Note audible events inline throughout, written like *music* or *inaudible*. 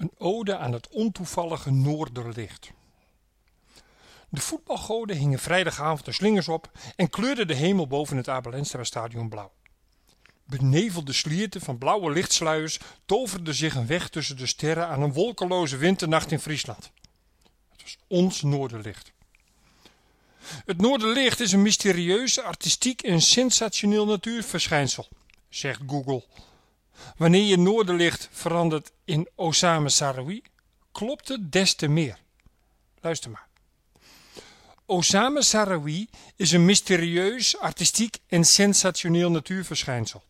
Een ode aan het ontoevallige Noorderlicht. De voetbalgoden hingen vrijdagavond de slingers op en kleurden de hemel boven het Abelenstra stadion blauw. Benevelde slierten van blauwe lichtsluiers toverden zich een weg tussen de sterren aan een wolkeloze winternacht in Friesland. Het was ons Noorderlicht. Het Noorderlicht is een mysterieus, artistiek en sensationeel natuurverschijnsel, zegt Google. Wanneer je Noorderlicht verandert in Osama Sarawi, klopt het des te meer. Luister maar. Osama Sarawi is een mysterieus, artistiek en sensationeel natuurverschijnsel.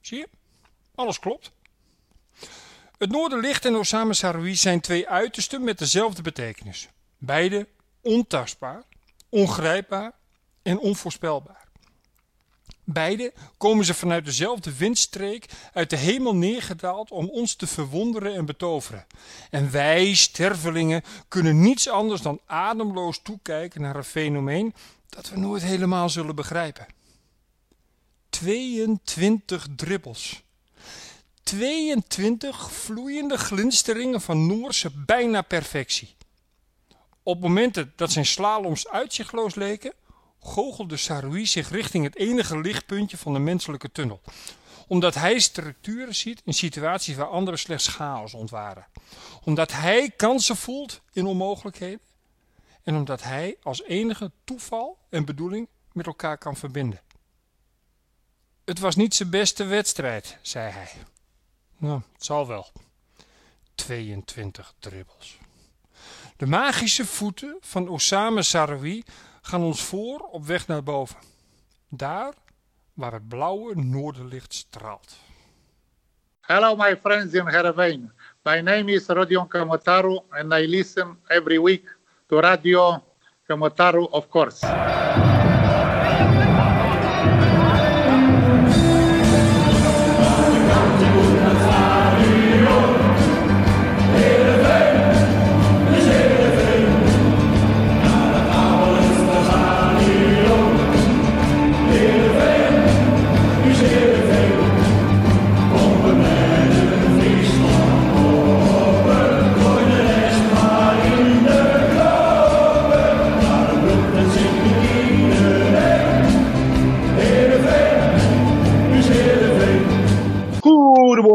Zie je? Alles klopt. Het Noorderlicht en Osama Sarawi zijn twee uitersten met dezelfde betekenis. Beide ontastbaar, ongrijpbaar en onvoorspelbaar. Beide komen ze vanuit dezelfde windstreek uit de hemel neergedaald om ons te verwonderen en betoveren. En wij, stervelingen, kunnen niets anders dan ademloos toekijken naar een fenomeen dat we nooit helemaal zullen begrijpen. 22 dribbels. 22 vloeiende glinsteringen van Noorse bijna perfectie. Op momenten dat zijn slaloms uitzichtloos leken, goochelde Saroui zich richting het enige lichtpuntje van de menselijke tunnel. Omdat hij structuren ziet in situaties waar anderen slechts chaos ontwaren. Omdat hij kansen voelt in onmogelijkheden. En omdat hij als enige toeval en bedoeling met elkaar kan verbinden. Het was niet zijn beste wedstrijd, zei hij. Nou, het zal wel. 22 dribbels. De magische voeten van Osama Sarawi gaan ons voor op weg naar boven. Daar waar het blauwe noorderlicht straalt. Hello, my friends in Heerenveen. My name is Rodion Kamotaru and I listen every week to Radio Kamotaru, of course.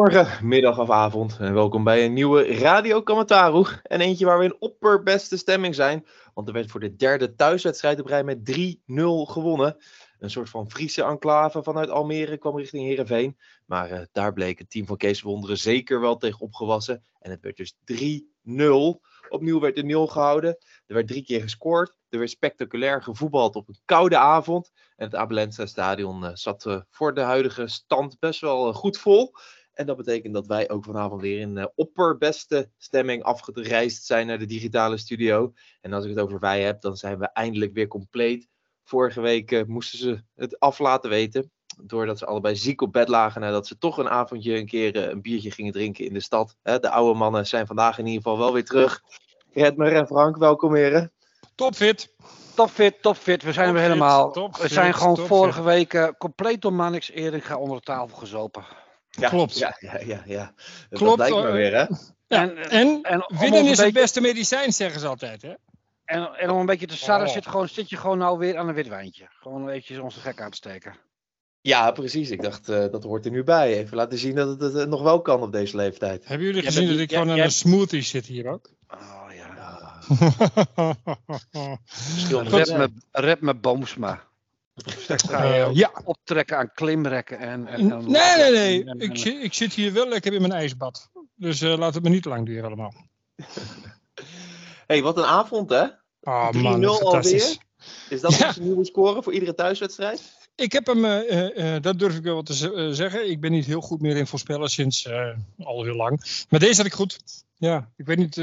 Goedemorgen, middag of avond en welkom bij een nieuwe Radio. En eentje waar we in opperbeste stemming zijn, want er werd voor de derde thuiswedstrijd op rij met 3-0 gewonnen. Een soort van Friese enclave vanuit Almere kwam richting Heerenveen. Maar uh, daar bleek het team van Kees Wonderen zeker wel tegen opgewassen. En het werd dus 3-0. Opnieuw werd de 0 gehouden. Er werd drie keer gescoord. Er werd spectaculair gevoetbald op een koude avond. En het Abelensa stadion uh, zat voor de huidige stand best wel goed vol. En dat betekent dat wij ook vanavond weer in uh, opperbeste stemming afgereisd zijn naar de digitale studio. En als ik het over wij heb, dan zijn we eindelijk weer compleet. Vorige week uh, moesten ze het af laten weten. Doordat ze allebei ziek op bed lagen nadat ze toch een avondje een keer uh, een biertje gingen drinken in de stad. de oude mannen zijn vandaag in ieder geval wel weer terug. Redmer en Frank, welkom heren. Topfit. Topfit, topfit. We zijn Top er fit, helemaal. top we fit, zijn gewoon vorige fit. week uh, compleet door Mannix Eringa onder de tafel gezopen. Ja, Klopt. Ja, ja, ja. ja. Dat Klopt, lijkt me weer, hè? Ja, En, en, en winnen is het beste medicijn, zeggen ze altijd. Hè? En, en om een beetje te sarren Oh. zit, gewoon, zit je gewoon nou weer aan een wit wijntje. Gewoon eventjes onze gek aan te steken. Ja, precies. Ik dacht, eh, dat hoort er nu bij. Even laten zien dat het, het eh, nog wel kan op deze leeftijd. Hebben jullie gezien dat ik gewoon aan een smoothie zit hier ook? Oh ja. Rep me, rep me Boomsma. Straks ga je Eh, ja. optrekken aan klimrekken en... en, en Nee, nee, nee. en- en- Ik, zit- ik zit hier wel lekker in mijn ijsbad. Dus eh, laat het me niet te lang duren allemaal. *laughs* hey, wat een avond, hè? Oh 3-0 man, fantastisch. alweer? Is dat *laughs* Ja. onze nieuwe score voor iedere thuiswedstrijd? Ik heb hem, eh, eh, eh, dat durf ik wel te zeggen. Ik ben niet heel goed meer in voorspellen sinds al heel lang. Maar deze had ik goed. Ja, ik weet niet,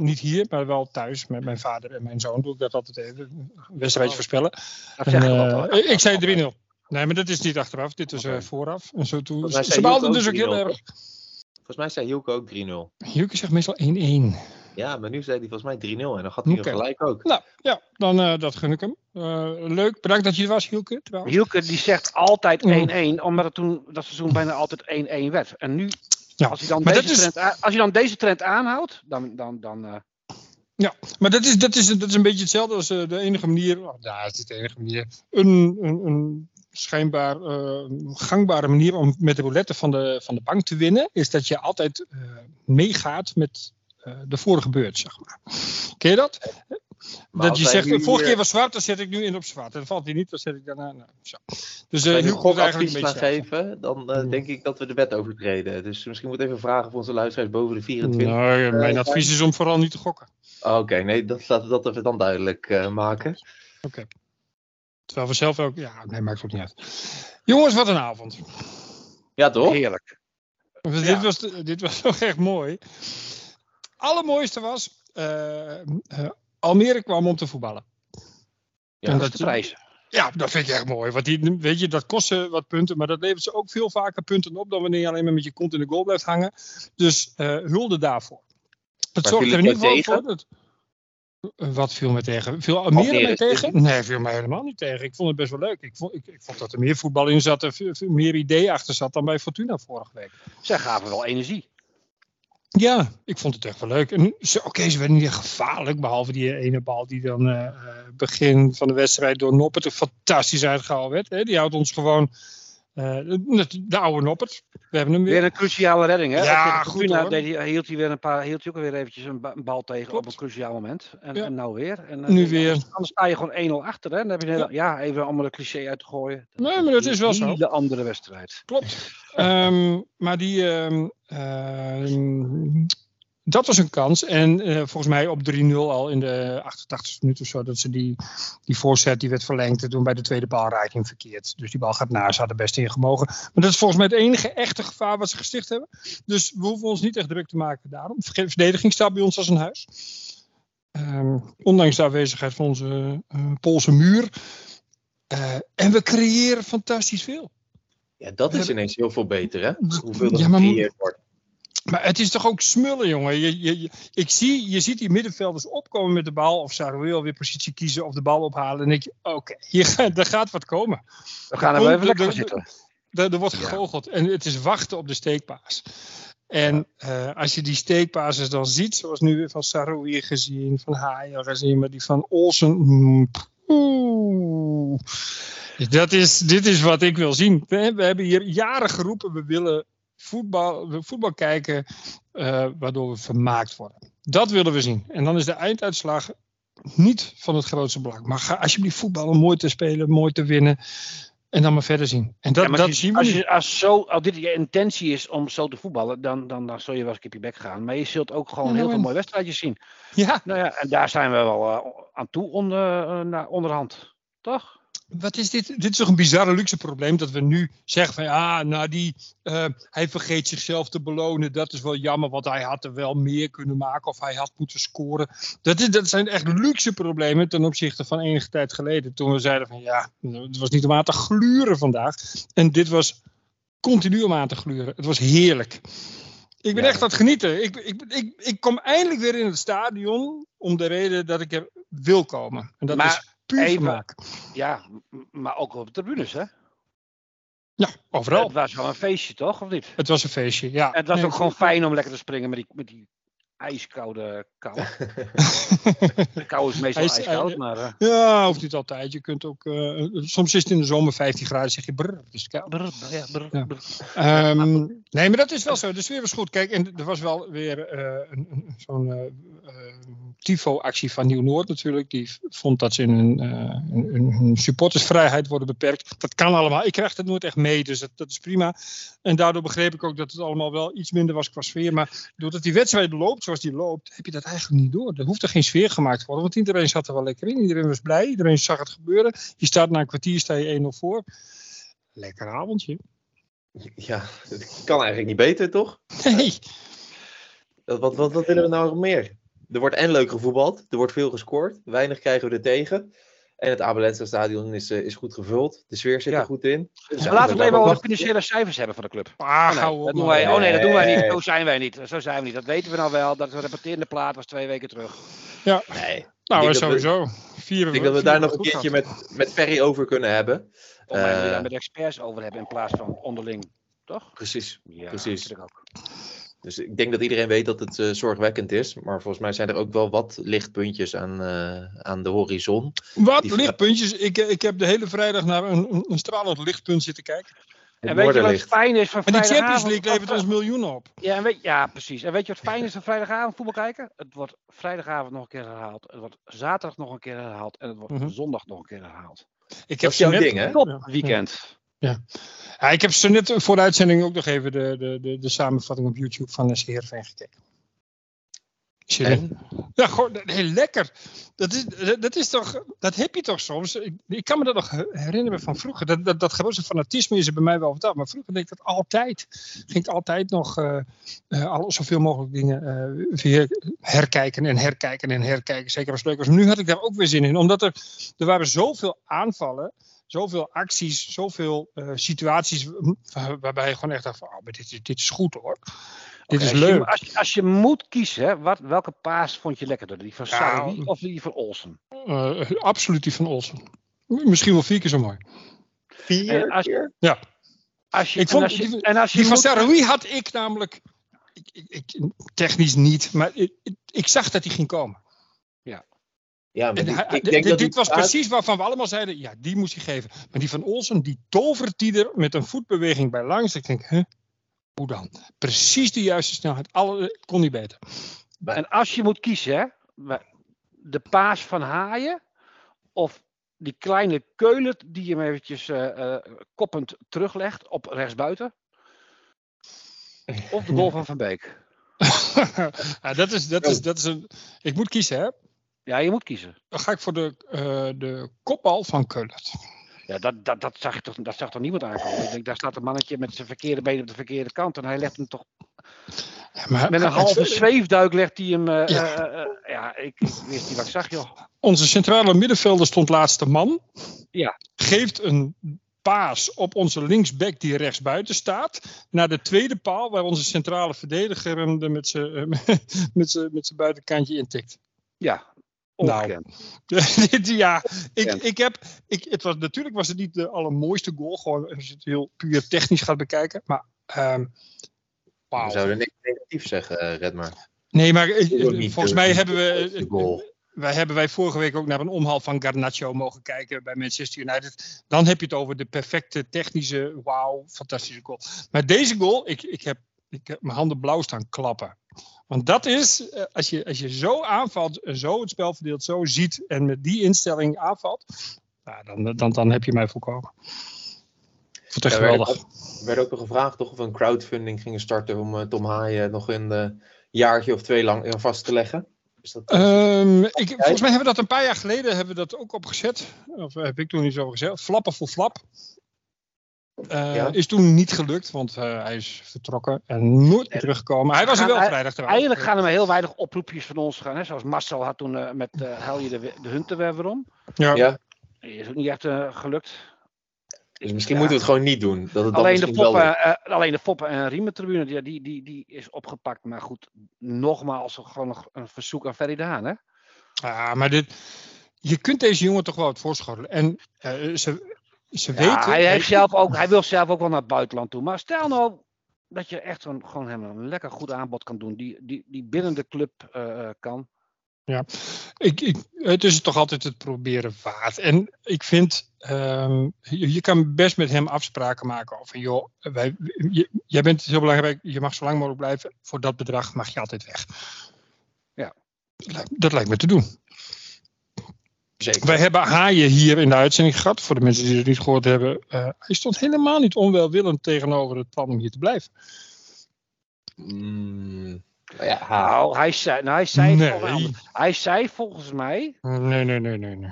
niet hier, maar wel thuis met mijn vader en mijn zoon doe ik dat altijd even. Een wedstrijdje voorspellen. En, ik, zei 3-0. Nee, maar dat is niet achteraf. Dit is vooraf. En zo mij ze baalden dus ook heel 3-0, erg. Volgens mij zei Hielke ook 3-0. Hielke zegt meestal 1-1. Ja, maar nu zei hij volgens mij 3-0 en dan gaat hij er gelijk ook. Nou, ja, dan eh, dat gun ik hem. Eh, leuk, bedankt dat je er was, Hielke. trouwens. Hielke die zegt altijd Mm. 1-1, omdat het toen dat seizoen bijna altijd 1-1 werd. En nu Ja, Als, hij dan maar deze is- trend, als hij dan deze trend aanhoudt, dan, dan, dan eh, Maar dat is, dat is, dat is een beetje hetzelfde als de enige manier. Oh, nou, het is de enige manier. Een, een, een schijnbaar eh, gangbare manier om met de roulette van de, van de bank te winnen. Is dat je altijd eh, meegaat met de vorige beurt, zeg maar. Ken je dat? Maar dat je zegt, de vorige hier- keer was zwart, dan zet ik nu in op zwart. En dan valt hij niet, dan zet ik daarna. Nou, zo. Dus eh nu Huub moet eigenlijk een gaan beetje. geven, dan eh, Ja. denk ik dat we de wet overtreden. Dus misschien moet ik even vragen of onze luisteraars boven de 24. Nee, mijn eh, advies is om vooral niet te gokken. Oh, Oké, nee, dat, laten we dat even dan duidelijk eh, maken. Terwijl we zelf ook. Ja, nee, maakt ook niet uit. Jongens, wat een avond. Ja, toch? heerlijk. Ja. Dit, was, dit was toch echt mooi. Allermooiste was. eh, eh, Almere kwam om te voetballen. Ja, En Dat is de prijs. Ja, dat vind ik echt mooi. Want die, weet je, dat kost ze wat punten. Maar dat levert ze ook veel vaker punten op. dan wanneer je alleen maar met je kont in de goal blijft hangen. Dus eh, hulde daarvoor. Het Maar zorgt er tegen? voor. Dat, wat viel me tegen? Viel Almere mij tegen? tegen? Nee, viel mij helemaal niet tegen. Ik vond het best wel leuk. Ik vond, ik, ik vond dat er meer voetbal in zat. Er veel- veel meer idee achter zat dan bij Fortuna vorige week. Zij gaven wel energie. Ja, ik vond het echt wel leuk. En Oké, ze werden niet echt gevaarlijk. Behalve die ene bal die dan eh, eh, begin van de wedstrijd door Noppert er fantastisch uitgehaald werd. Hè? Die houdt ons gewoon. Eh, de, de oude Noppert. We hebben hem weer. Weer een cruciale redding, hè? Ja, goed, Fortuna hoor. deed hield hij weer een paar, hield hij ook weer eventjes een, ba- een bal tegen Klopt. op een cruciaal moment. En, Ja. en nou weer. En, eh, Nu weer. Anders sta je gewoon 1-0 achter, hè? Dan heb je een hele- ja. even er een cliché uit te gooien. Nee, maar dat is wel zo. hele andere wedstrijd. Klopt. *laughs* Ehm, maar die. ehm, ehm, dat was een kans. En eh, volgens mij op 3-0 al in de 88 minuut of zo. Dat ze die, die voorzet die werd verlengd. en Toen bij de tweede hem verkeerd. Dus die bal gaat naar. Ze hadden best in gemogen. Maar dat is volgens mij het enige echte gevaar wat ze gesticht hebben. Dus we hoeven ons niet echt druk te maken daarom. Ver- Verdediging staat bij ons als een huis. Ehm, ondanks de aanwezigheid van onze eh, Poolse muur. Eh, en we creëren fantastisch veel. Ja, dat is ineens heel veel beter, hè? Hoeveel er Ja, maar- gecreëerd wordt. Maar het is toch ook smullen, jongen. Je, je, je- ik zie, je ziet die middenvelders opkomen met de bal. Of Saruel weer positie kiezen of de bal ophalen. En dan denk je, oké, hier er gaat wat komen. We gaan er wel even lekker zitten. Er, wordt gegoocheld. En het is wachten op de steekpaas. En eh, als je die steekpases dan ziet, zoals nu weer van Saru hier gezien, van Haaien gezien, maar die van Olsen. mm, oeh. Dat is, dit is wat ik wil zien. We hebben hier jaren geroepen, we willen voetbal, we voetbal kijken, eh, waardoor we vermaakt worden. Dat willen we zien. En dan is de einduitslag niet van het grootste belang. Maar ga alsjeblieft voetballen mooi te spelen, mooi te winnen. En dan maar verder zien. En dat, Ja, dat je, zien we als, je, als, zo, als dit je intentie is om zo te voetballen, dan, dan, dan zul je wel eens op je bek gaan. Maar je zult ook gewoon Ja, heel veel mooie wedstrijdjes zien. Ja, Nou ja, en daar zijn we wel eh, aan toe onder, eh, onderhand. Toch? Wat is dit? Dit is toch een bizarre luxe probleem dat we nu zeggen van ja, nou die, eh, hij vergeet zichzelf te belonen. Dat is wel jammer, want hij had er wel meer kunnen maken of hij had moeten scoren. Dat, is, dat zijn echt luxe problemen ten opzichte van enige tijd geleden. Toen we zeiden van ja, het was niet om aan te gluren vandaag. En dit was continu om aan te gluren. Het was heerlijk. Ik ben Ja. echt aan het genieten. Ik, ik, ik, ik kom eindelijk weer in het stadion om de reden dat ik er wil komen. En dat Maar is puur even- vermaak. Ja, maar ook op de tribunes, hè? Ja, overal. Het was wel een feestje, toch? Of niet? Het was een feestje, ja. En het was Nee, ook gewoon fijn om lekker te springen met die, met die ijskoude kou. *laughs* De kou is meestal Ijs- ijskoud, eh, maar... eh, Ja, hoeft niet altijd. Je kunt ook, eh, soms is het in de zomer 15 graden, zeg je brrr, het is koud. brr, ja, brr, Ja. brr. Ehm, nee, maar dat is wel zo. De sfeer was goed. Kijk, en er was wel weer een, een- zo'n tifo-actie van Nieuw-Noord natuurlijk. Die vond dat ze in hun supportersvrijheid worden beperkt. Dat kan allemaal. Ik krijg het nooit echt mee, dus dat, dat is prima. En daardoor begreep ik ook dat het allemaal wel iets minder was qua sfeer. Maar doordat die wedstrijd loopt zoals die loopt, heb je dat eigenlijk niet door. Er hoeft er geen sfeer gemaakt te worden, want iedereen zat er wel lekker in. Iedereen was blij, iedereen zag het gebeuren. Je staat na een kwartier, sta je 1-0 voor. Lekker avondje. Ja, het kan eigenlijk niet beter, toch? Nee. Wat, wat, wat, wat willen we nou nog meer? Er wordt en leuk gevoetbald, er wordt veel gescoord, weinig krijgen we er tegen. En het Abelensa stadion is, eh, is goed gevuld, de sfeer zit Ja. er goed in. Dus Maar laten we het even over financiële cijfers hebben van de club. Ah, Oh, nee, dat doen wij, oh nee, dat doen wij niet. Zo zijn wij niet. Zo zijn we niet. Dat weten we nou wel. Dat we repeterende plaat was twee weken terug. Nee, Nou, sowieso. Vieren ik denk dat we daar nog een keertje met, met Ferry over kunnen hebben. Om wij Eh, daar met experts over hebben in plaats van onderling. Toch? Precies. Ja, precies. ik ook. Dus ik denk dat iedereen weet dat het eh, zorgwekkend is. Maar volgens mij zijn er ook wel wat lichtpuntjes aan, eh, aan de horizon. Wat Die- lichtpuntjes. Ik, eh, ik heb de hele vrijdag naar een, een, stralend lichtpunt zitten kijken. Het En weet je wat fijn is van En die Champions vrijdagavond? League levert ons miljoenen op. Ja, en weet, ja, precies. En weet je wat fijn is van vrijdagavond voetbal kijken? Het wordt vrijdagavond nog een keer herhaald. Het wordt zaterdag nog een keer herhaald. En het wordt Mhm. zondag nog een keer herhaald. Ik Dat heb is ze jouw net, ding, hè? Top Ja. weekend. Ja, ik heb ze net voor de uitzending ook nog even de, de, de, de samenvatting op YouTube van SC Heerenveen gekeken. In? Ja, gewoon heel lekker. Dat is, dat is toch, dat heb je toch soms. Ik, ik kan me dat nog he- herinneren van vroeger. Dat, dat, dat grootste fanatisme is er bij mij wel verteld. Maar vroeger deed ik dat altijd. Ging ik altijd nog eh, al zoveel mogelijk dingen eh, weer herkijken en herkijken en herkijken. Zeker als het leuk was. Nu had ik daar ook weer zin in. Omdat er, er waren zoveel aanvallen. Zoveel acties, zoveel eh, situaties waar- waarbij je gewoon echt dacht van, oh, maar dit, is- dit is goed hoor. Dit is als je- leuk. als, je, als je moet kiezen, wat, welke paas vond je lekkerder? Die van Ja, Sarri of die van Olsen? Eh, absoluut die van Olsen. Misschien wel vier keer zo mooi. Vier als- keer? Ja. Als je, Ik en vond als je, die- en als je Die van Saroui had ik namelijk. Ik, ik, ik- technisch niet, maar ik, ik- ik zag dat hij ging komen. Ja, maar En die- hij- ik dit- denk dat dit die was precies waarvan we allemaal zeiden: ja, die moest hij geven. Maar die van Olsen, die tovert die er met een voetbeweging bij langs. Ik denk, huh, hoe dan? Precies de juiste snelheid. Alle, kon niet beter. En als je moet kiezen, hè, de paas van Haaien of die kleine keulen die je hem eventjes eh, eh, koppend teruglegt op rechtsbuiten. Of de *laughs* goal van Van Beek. *laughs* ja, dat is, dat is, dat is een. Ik moet kiezen, hè? Ja, je moet kiezen. Dan ga ik voor de, eh, de kopbal van Keulert. Ja, dat, dat, dat, zag, toch, dat zag toch niemand aankomen? Ik denk, daar staat een mannetje met zijn verkeerde been op de verkeerde kant. En hij legt hem toch Ja, maar met een halve zweefduik legt hij hem. eh, Ja. eh, ja, ik, ik wist niet wat ik zag, joh. Onze centrale middenvelder stond laatste man. Ja. Geeft een paas op onze linksback die rechtsbuiten staat. Naar de tweede paal waar onze centrale verdediger hem met zijn *laughs* met zijn- met zijn buitenkantje intikt. Ja. Ongekend. Dit- *laughs* ja, ik, ik heb. Ik, het was, natuurlijk was het niet de allermooiste goal. Gewoon als je het heel puur technisch gaat bekijken. Maar. ehm wauw. We zouden niks negatief zeggen, eh, red maar. Nee, maar eh, niet volgens mij hebben we. eh, wij hebben wij vorige week ook naar een omhaal van Garnacho mogen kijken bij Manchester United. Dan heb je het over de perfecte technische, wauw, fantastische goal. Maar deze goal, ik, ik, heb, ik heb mijn handen blauw staan klappen. Want dat is, eh, als je, als je zo aanvalt, zo het spel verdeelt, zo ziet en met die instelling aanvalt, nou, dan, dan, dan heb je mij vond het echt Ja, werd, geweldig. ook, werd ook nog gevraagd toch of we een crowdfunding gingen starten om eh, Tom Haaien nog een eh, jaartje of twee lang eh, vast te leggen. Is dat, Ehm, ik, volgens mij hebben we dat een paar jaar geleden hebben we dat ook opgezet. Of heb ik toen iets over gezegd. Flappen voor flap. Eh, Ja. Is toen niet gelukt, want eh, hij is vertrokken en nooit meer teruggekomen. Hij was er wel vrijdag trouwens. Eigenlijk gaan er maar heel weinig oproepjes van ons gaan. Hè? Zoals Marcel had toen eh, met eh Hel je de, de weer om. Ja. ja, Is ook niet echt eh, gelukt. dus misschien Ja. moeten we het gewoon niet doen. Dat het dan Alleen de, misschien wel foppen, eh, alleen de Foppen en Riementribune, die, die, die, die is opgepakt. Maar goed, nogmaals, gewoon nog een verzoek aan Ferry de Haan. Hè? Ja, maar dit, je kunt deze jongen toch wel wat voorschotelen. En eh, ze, ze Ja, hij, heeft zelf ook, hij wil zelf ook wel naar het buitenland toe. Maar stel nou dat je echt een, gewoon hem een lekker goed aanbod kan doen. Die, die, die binnen de club eh, eh, kan. Ik, ik, het is toch altijd het proberen waard. En ik vind, ehm, je, je kan best met hem afspraken maken over, joh, wij, je- jij bent heel belangrijk, je mag zo lang mogelijk blijven. Voor dat bedrag mag je altijd weg. Ja. Dat lijkt me te doen. Zeker. Wij hebben Haaien hier in de uitzending gehad. Voor de mensen die het niet gehoord hebben. eh, hij stond helemaal niet onwelwillend tegenover het plan om hier te blijven. Mm, nou ja. Nou, hij zei, nou, hij, zei Nee. volgens, hij zei volgens mij Nee, nee, nee, nee. nee.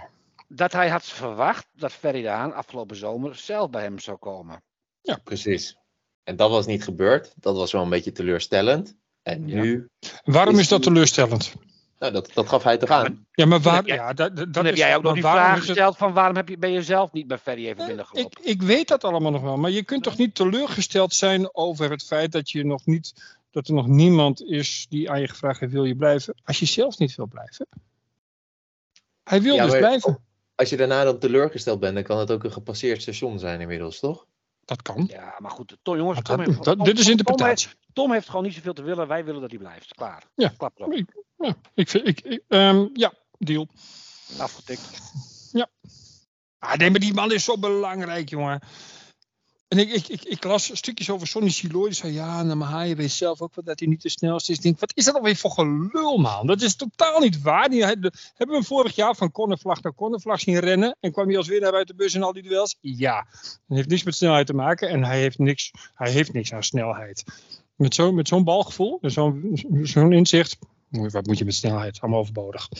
dat hij had verwacht dat Ferry de Haan afgelopen zomer zelf bij hem zou komen. precies. En dat was niet gebeurd. Dat was wel een beetje teleurstellend. En Ja. nu, Waarom Is is dat die- teleurstellend? Nou, dat, dat gaf hij toch aan. Ja, maar waar, heb jij- ja, dat, dat Dan heb is- jij ook nog die vraag het- gesteld van waarom heb je, ben je zelf niet bij Ferry even Ik, binnengelopen? ik weet dat allemaal nog wel, maar je kunt toch niet teleurgesteld zijn over het feit dat, je nog niet, dat er nog niemand is die aan je gevraagd heeft: wil je blijven? Als je zelf niet wil blijven. Hij wil Ja, dus maar- blijven. Als je daarna dan teleurgesteld bent, dan kan het ook een gepasseerd station zijn inmiddels, toch? Dat kan. Ja, maar goed, Tom, jongens, Tom dat- heeft, dat- Tom- dit is interpretatie. Tom heeft, Tom heeft gewoon niet zoveel te willen. Wij willen dat hij blijft. Klaar. Ja. Klap erop. Ik, ja, ik vind, ik, ik- ehm, ja, deal. Afgetikt. Ah, nee, maar die man is zo belangrijk, jongen. En ik, ik, ik, las stukjes over Sonny Siloy. Die zei, ja, nou, maar hij weet zelf ook wel dat hij niet de snelste is. Denk, wat is dat alweer voor gelul, man? Dat is totaal niet waar. Die, hebben we vorig jaar van cornervlag naar cornervlag zien rennen? En kwam hij als winnaar uit de bus in al die duels? Ja. Dat heeft niks met snelheid te maken. En hij heeft niks, hij heeft niks aan snelheid. Met zo'n met zo'n balgevoel, zo'n zo'n inzicht. Moet je- Wat moet je met snelheid? Allemaal overbodig. *laughs*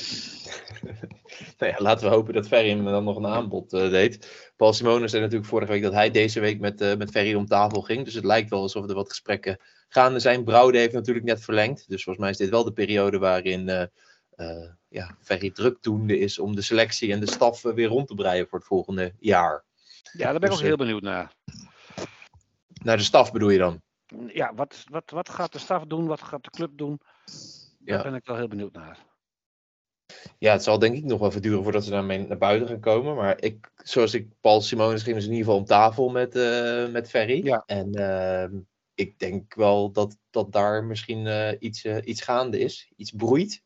Nou ja, laten we hopen dat Ferry hem dan nog een aanbod eh, deed. Paul Simone zei natuurlijk vorige week dat hij deze week met, eh, met Ferry om tafel ging. Dus het lijkt wel alsof er wat gesprekken gaande zijn. Brouwde heeft natuurlijk net verlengd. Dus volgens mij is dit wel de periode waarin eh, eh, ja, Ferry drukdoende is om de selectie en de staf weer rond te breien voor het volgende jaar. Ja, daar ben ik Dus, ook heel benieuwd naar. Naar de staf bedoel je dan? Ja, wat, wat, wat gaat de staf doen? Wat gaat de club doen? Daar Ja. ben ik wel heel benieuwd naar. Ja, het zal denk ik nog wel even duren voordat ze daarmee naar buiten gaan komen. Maar ik, zoals ik Paul Simonis gingen ze in ieder geval om tafel met, eh, met Ferry. Ja. En ehm, ik denk wel dat, dat daar misschien eh, iets, eh, iets gaande is. Iets broeit.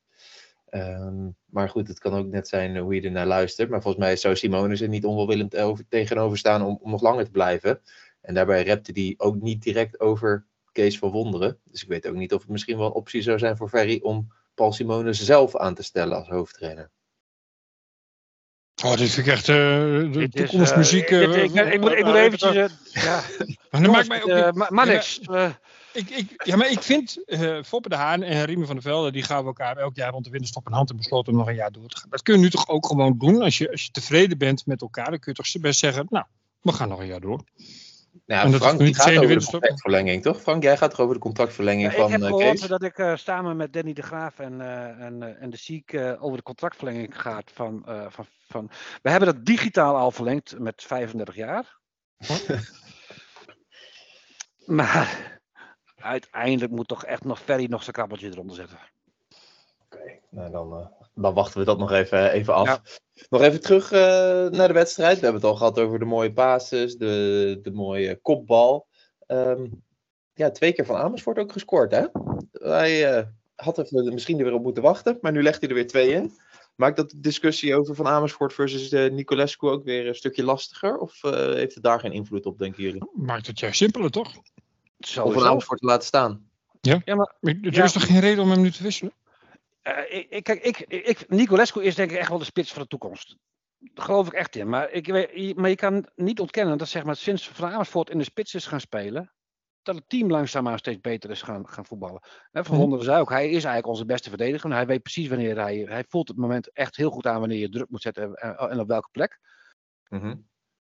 Ehm, maar goed, het kan ook net zijn hoe je ernaar luistert. Maar volgens mij zou Simonis er niet onwelwillend over, tegenover staan om, om nog langer te blijven. En daarbij repte die ook niet direct over Kees van Wonderen. Dus ik weet ook niet of het misschien wel een optie zou zijn voor Ferry om Paul Simonis zelf aan te stellen als hoofdtrainer. Oh, dit vind ik echt eh, de Dit is, eh, toekomstmuziek. dit- eh, ik, ik, ik moet, ik moet eventjes... eh, ja, *laughs* Maar dat maakt mij ook eh, niet- Ma- Mannix, eh, ik, ik, ja, maar ik vind eh Foppe de Haan en Riemen van der Velde, die gaan we elkaar elk jaar rond de winterstop in hand en besloten om nog een jaar door te gaan. Dat kun je nu toch ook gewoon doen. Als je, als je tevreden bent met elkaar, dan kun je toch best zeggen, nou, we gaan nog een jaar door. Nou, En dat Frank is die gaat over de contractverlenging, toch? Frank, jij gaat toch over de contractverlenging Ja, van ik heb eh, gehoord Kees? dat ik eh, samen met Danny de Graaf en, eh, en, eh, en de Ziek eh, over de contractverlenging gaat. Van, eh, van, van, we hebben dat digitaal al verlengd met 35 jaar. *laughs* maar uiteindelijk moet toch echt nog Ferry nog zijn krabbeltje eronder zetten. Oké, nou dan, eh, dan wachten we dat nog even, even af. Ja. Nog even terug eh, naar de wedstrijd. We hebben het al gehad over de mooie passes, de, de mooie kopbal. Ehm, ja, twee keer van Amersfoort ook gescoord, hè? Hij eh, had even misschien er weer op moeten wachten, maar nu legt hij er weer twee in. Maakt dat de discussie over Van Amersfoort versus eh, Nicolescu ook weer een stukje lastiger? Of eh, heeft het daar geen invloed op, denken jullie? Maakt het juist simpeler, toch? Om Van. Amersfoort te laten staan? Ja, maar Er Ja. is toch geen reden om hem nu te wisselen? Eh, ik, kijk, ik, ik, Nicolescu is denk ik echt wel de spits van de toekomst. Daar geloof ik echt in. Maar, ik, maar je kan niet ontkennen dat zeg maar, sinds Van Amersfoort in de spits is gaan spelen, dat het team langzaamaan steeds beter is gaan, gaan voetballen. En Van Mhm. Wonderen zei ook, hij is eigenlijk onze beste verdediger. Hij weet precies wanneer hij, hij voelt het moment echt heel goed aan wanneer je druk moet zetten en, en op welke plek. Mhm.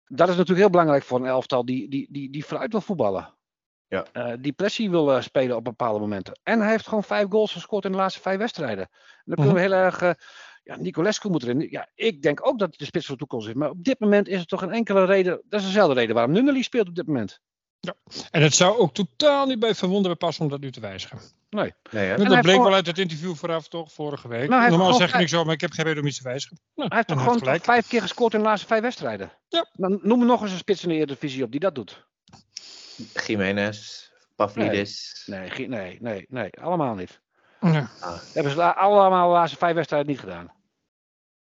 Dat is natuurlijk heel belangrijk voor een elftal die, die, die, die vooruit wil voetballen. Ja. Eh, die pressie wil eh, spelen op bepaalde momenten. En hij heeft gewoon vijf goals gescoord in de laatste vijf wedstrijden. En dan kunnen we heel erg. eh, ja, Nicolescu moet erin. Ja, ik denk ook dat het de spits van de toekomst is. Maar op dit moment is het toch een enkele reden. Dat is dezelfde reden waarom Nunnally speelt op dit moment. En het zou ook totaal niet bij Verwonderen passen om dat nu te wijzigen. Nee, hij dat heeft bleek gewoon- wel uit het interview vooraf, toch? Vorige week. Nou, heeft Normaal zeg je vijf- niks zo, maar ik heb geen reden om iets te wijzigen. Nou, Hij heeft en toch gewoon vijf keer gescoord in de laatste vijf wedstrijden. Ja. Dan noem me nog eens een spits in de Eredivisie op die dat doet. Jiménez, Pavlidis. Nee, nee, nee, nee, allemaal niet. Ja. Dat hebben ze allemaal de laatste vijf wedstrijden niet gedaan.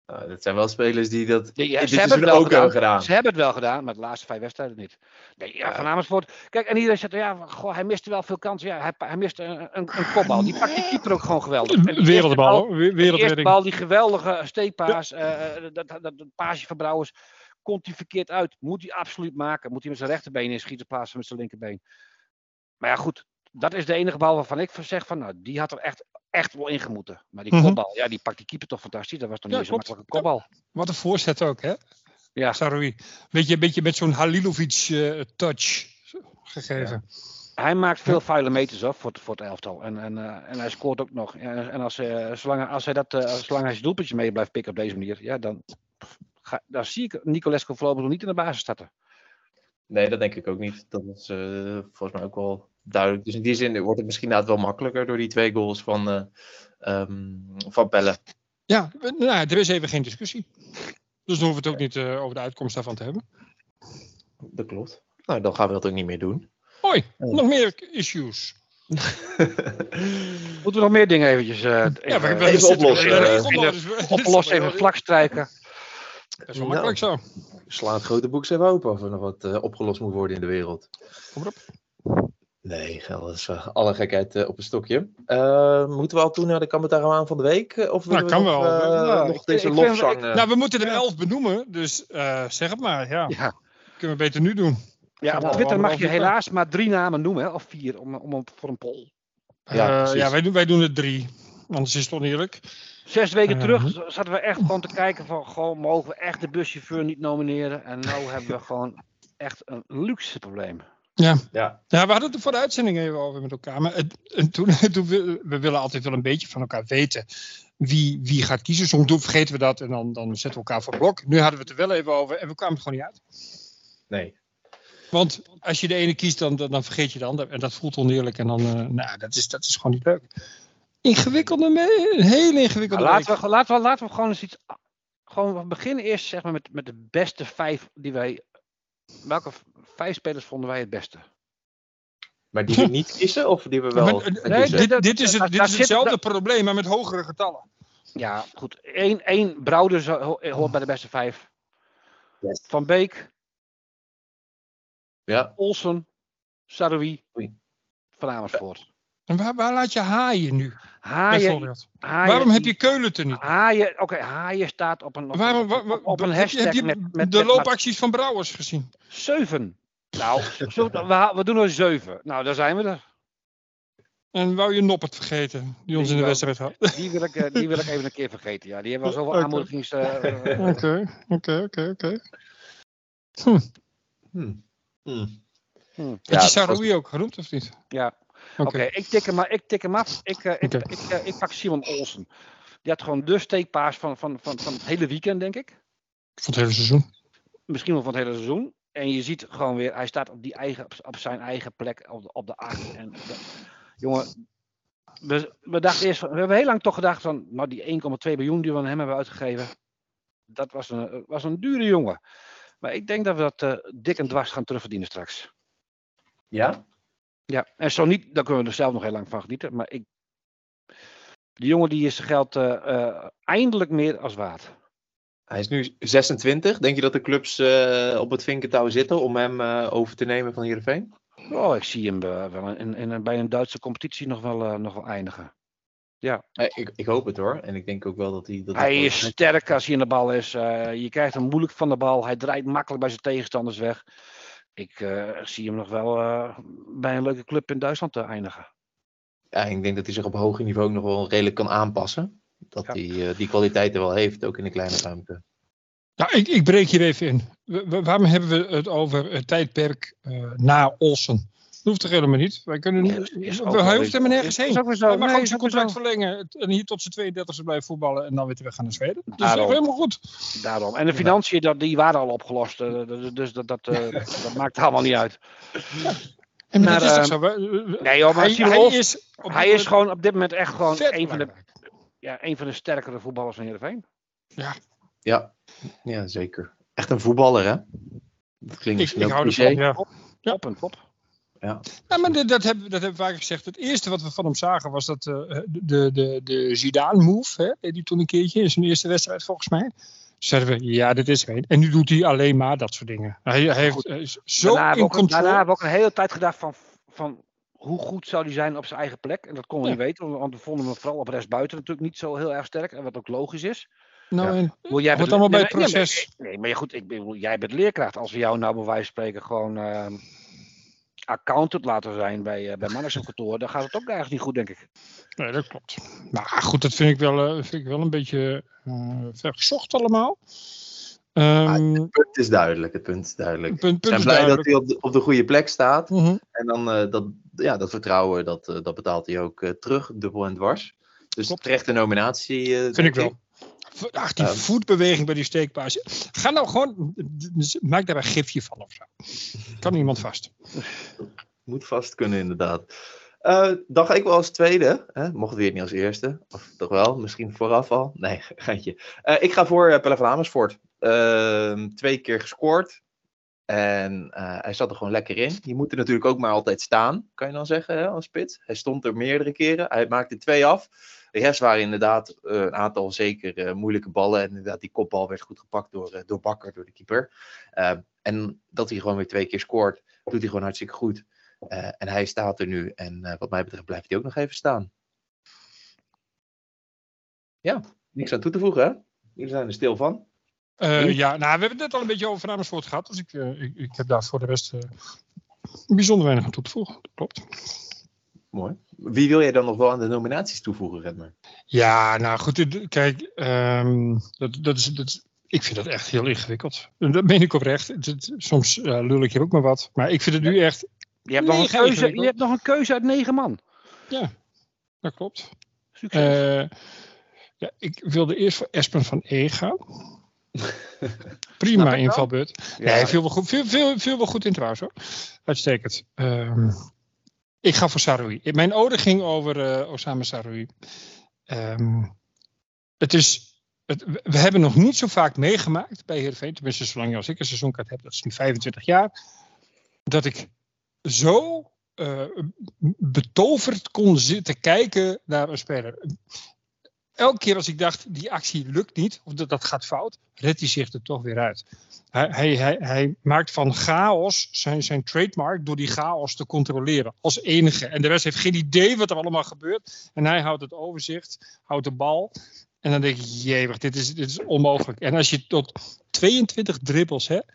Nou, dat zijn wel spelers die dat Ja, ze hebben het seizoen wel ook gedaan. hebben gedaan. Ze hebben het wel gedaan, maar de laatste vijf wedstrijden niet. Nee, ja, Ja. Van Amersfoort. Kijk, en iedereen zegt, ja, goh, hij miste wel veel kansen. Ja, hij, hij miste een, een, een kopbal. Die pakt die keeper ook gewoon geweldig. En Wereldbal, bal- hoor. We- Die geweldige steekpaas, eh, eh, dat, dat, dat, dat paasje van Brouwers, komt hij verkeerd uit. Moet hij absoluut maken. Moet hij met zijn rechterbeen inschieten in plaats van met zijn linkerbeen. Maar ja, goed. Dat is de enige bal waarvan ik zeg van, nou, die had er echt, echt wel in gemoeten. Maar die Mhm. kopbal, ja, die pakt die keeper toch fantastisch. Dat was toch Ja, niet zo'n makkelijke kopbal. Wat een voorzet ook, hè? Ja. Saroui. Beetje, beetje met zo'n Halilovic-touch gegeven. Hij maakt veel vuile meters hoor, voor, het, voor het elftal. En, en, eh, en hij scoort ook nog. En, en als, eh, zolang, als, hij dat, eh, zolang hij zijn doelpuntje mee blijft pikken op deze manier, ja, dan, ga, dan zie ik Nicolescu voorlopig nog niet in de basis starten. Nee, dat denk ik ook niet. Dat is eh, volgens mij ook wel duidelijk. Dus in die zin wordt het misschien inderdaad wel makkelijker door die twee goals van, eh ehm, van Pelle. Ja, nou, er is even geen discussie. Dus dan hoeven we het ook niet eh, over de uitkomst daarvan te hebben. Dat klopt. Nou, dan gaan we dat ook niet meer doen. Hoi, Oh. nog meer issues. Moeten we nog meer dingen eventjes eh, Ja, even, even oplossen, oplossen, even vlak strijken? Best wel makkelijk zo. Sla het grote boek even open of er nog wat eh, opgelost moet worden in de wereld. Kom maar op. Nee, dat is eh, alle gekheid eh, op een stokje. Eh, moeten we al toe naar de Kametarawaan van de week? Of Nou, we kan nog, wel. Nou, nog ik- deze ik lofzang... ik- eh, Nou, we moeten er elf benoemen, dus eh, zeg het maar. Ja, Ja. kunnen we beter nu doen. Ja, op Twitter mag je helaas maar drie namen noemen, of vier, om, om, om- voor een poll. Ja, Ja, precies. ja wij, doen, wij doen het drie. Anders is het oneerlijk. Zes weken Mhm. terug zaten we echt gewoon te kijken van, gewoon, mogen we echt de buschauffeur niet nomineren? En nu *laughs* hebben we gewoon echt een luxe probleem. Ja. Ja. ja, we hadden het er voor de uitzending even over met elkaar. Maar het, en toen, *laughs* toen we, we willen altijd wel een beetje van elkaar weten wie, wie gaat kiezen. Soms doen, vergeten we dat en dan, dan zetten we elkaar voor blok. Nu hadden we het er wel even over en we kwamen er gewoon niet uit. Nee. Want als je de ene kiest, dan, dan, dan vergeet je de ander. En dat voelt oneerlijk. En dan, eh, nou, dat is, dat is gewoon niet leuk. Ingewikkelde, een hele ingewikkelde Nou, laten, week. we, laten, we, laten we gewoon eens iets. Gewoon, we beginnen eerst zeg maar, met, met de beste vijf die wij. Welke vijf spelers vonden wij het beste? Maar die we niet kiezen of die we wel Maar, nee, dit, dit is, het, dit daar is zit- hetzelfde probleem, maar met hogere getallen. Ja, goed. Eén, één Brouwer hoort bij de beste vijf. Yes. Van Beek, Ja, Olsen, Saroui. Van Amersfoort. En waar, waar laat je haaien nu? Haaien, Waarom heb je Keulen er niet? Haaien, oké, Haaien staat op een, op, Waarom, op, een heb je- hashtag heb je met, met, de met loopacties van Brouwers gezien? zeven. Nou, *laughs* zo, we, doen er zeven. Nou, daar zijn we er. En wou je Noppert vergeten, die ons Die in de wedstrijd had? *laughs* Die wil, ik, eh, die wil ik even een keer vergeten. Ja, die hebben wel zoveel aanmoedigings. *laughs* eh, eh, Oké, oké, oké, oké. Hm. Hm. Hm. Had Ja, je Saroui ook genoemd of niet? ja. Oké. Ik, tik hem, maar- ik tik hem af. Ik, eh, ik, Oké. ik, eh, ik pak Simon Olsen. Die had gewoon de steekpaas van, van, van, van het hele weekend, denk ik. Van het hele seizoen. Misschien wel van het hele seizoen. En je ziet gewoon weer, hij staat op, die eigen, op, zijn eigen plek op de, op de acht. En de- jongen, we, we dachten eerst, we hebben heel lang toch gedacht van, nou die 1,2 miljoen die we aan hem hebben uitgegeven, dat was een, was een dure jongen. Maar ik denk dat we dat eh, dik en dwars gaan terugverdienen straks. Ja? Ja, en zo niet, dan kunnen we er zelf nog heel lang van genieten. Maar ik, die jongen die is zijn geld eh, eh, eindelijk meer als waard. Hij is nu 26. Denk je dat de clubs eh, op het vinkentouw zitten om hem over te nemen van Heerenveen? Oh, ik zie hem wel in, in, bij een Duitse competitie nog wel, nog wel eindigen. Eh, ik, ik hoop het hoor. En ik denk ook wel dat hij... Dat Hij is sterk als hij in de bal is. je krijgt hem moeilijk van de bal. Hij draait makkelijk bij zijn tegenstanders weg. Ik eh, zie hem nog wel eh, bij een leuke club in Duitsland eh, eindigen. Ja, ik denk dat hij zich op hoger niveau nog wel redelijk kan aanpassen. Dat Ja. hij eh, die kwaliteiten wel heeft, ook in de kleine ruimte. Ja, ik, ik breek hier even in. We- we- waarom hebben we het over het tijdperk eh, na Olsen? Dat hoeft toch helemaal niet? Wij kunnen, wel hij hoeft helemaal nergens heen. ook weer zo. Hij mag Nee, ook is zijn contract zo. verlengen en hier tot zijn 32e blijven voetballen en dan weer terug gaan naar Zweden. Dat is helemaal goed. Daarom. En de financiën, dat, die waren al opgelost. eh, dus dat, dat, eh, *laughs* dat maakt allemaal niet uit. En maar Maar, dat is toch zo? We- we- Nee joh, maar hij, is, Hij is gewoon op dit moment echt gewoon een van, de, ja, een van de sterkere voetballers van Heerenveen. Ja, ja zeker. Echt een voetballer, hè? Dat klinkt Ik, ik ook hou ervan, ja. Ja. Op en top. Ja, maar dit- dat hebben, dat hebben we vaker gezegd. Het eerste wat we van hem zagen was dat eh, de, de, de Zidane-move. hij toen een keertje in zijn eerste wedstrijd volgens mij. Zeiden we, ja, dit is er een. En nu doet hij alleen maar dat soort dingen. Hij, hij heeft, is zo Daarna in we ook, een- daarna hebben we ook een hele tijd gedacht van, van hoe goed zou hij zijn op zijn eigen plek. En dat konden we Ja. niet weten, want we vonden hem vooral op rechtsbuiten natuurlijk niet zo heel erg sterk. En wat ook logisch is. Nou, Ja. bedoel, jij bent- allemaal bij het proces. Nee, nee, maar ja, goed, ik bedoel, jij bent leerkracht. Als we jou nou bij wijze van spreken gewoon ehm, accountant laten zijn bij, uh, bij kantoor, dan gaat het ook ergens niet goed, denk ik. nee, dat klopt. Maar goed, dat vind ik wel, eh, vind ik wel een beetje eh vergezocht allemaal. Ehm, Het punt is duidelijk, het punt is duidelijk. punt, punt blij dat hij op de, op de goede plek staat. Mhm. En dan eh, dat, ja, dat vertrouwen, dat, eh, dat betaalt hij ook eh, terug, dubbel en dwars. Dus Klopt. terechte nominatie. eh, Vind ik wel. Ach, die Ehm. voetbeweging bij die steekpaas. Ga nou gewoon, maak daar een gifje van of zo. Kan iemand vast. Moet vast kunnen, inderdaad. Eh, dan ga ik wel als tweede. Hè? Mocht weer niet als eerste. Of toch wel, misschien vooraf al. Nee, *laughs* geintje. Eh, ik ga voor uh, Pelle van Amersfoort. Ehm, twee keer gescoord. En hij zat er gewoon lekker in. Je moet er natuurlijk ook maar altijd staan, kan je dan zeggen, hè, als spits. Hij stond er meerdere keren. Hij maakte twee af. De rest waren inderdaad eh, een aantal zeker eh, moeilijke ballen. En inderdaad, die kopbal werd goed gepakt door, eh, door Bakker, door de keeper. Eh, en dat hij gewoon weer twee keer scoort, doet hij gewoon hartstikke goed. En hij staat er nu. En wat mij betreft blijft hij ook nog even staan. Ja, niks aan toe te voegen, hè? Jullie zijn er stil van. Eh, ja, nou, we hebben het net al een beetje over Amersfoort gehad. Dus ik, ik, ik heb daar voor de rest bijzonder weinig aan toe te voegen. Dat klopt. Mooi. Wie wil jij dan nog wel aan de nominaties toevoegen, Redmer? Ja, nou goed. Kijk, ehm, dat, dat is, dat ik vind dat echt heel ingewikkeld. En Dat meen ik oprecht. Soms eh, lul ik hier ook maar wat. Maar ik vind het nu echt. Je hebt, nog een keuze, je hebt nog een keuze uit negen man. Dat klopt. Succes. Eh, ja, ik wilde eerst voor Espen van E gaan. *laughs* Prima invalbeurt. Ja. Nee, veel wel goed, veel, veel, veel wel goed in trouwens hoor. Uitstekend. Ehm, ik ga voor Saroui. Mijn ode ging over eh, Osama Saroui. Ehm, het is, het, we hebben nog niet zo vaak meegemaakt bij Heerenveen. Tenminste, zolang als ik een seizoenkaart heb. Dat is nu 25 jaar. Dat ik zo eh, betoverd kon zitten kijken naar een speler. Elke keer als ik dacht, die actie lukt niet, of dat, dat gaat fout, redt hij zich er toch weer uit. Hij, hij, hij, hij maakt van chaos zijn, zijn trademark door die chaos te controleren als enige. En de rest heeft geen idee wat er allemaal gebeurt. En hij houdt het overzicht, houdt de bal. En dan denk ik, jee, dit is, dit is onmogelijk. En als je tot 22 dribbles hebt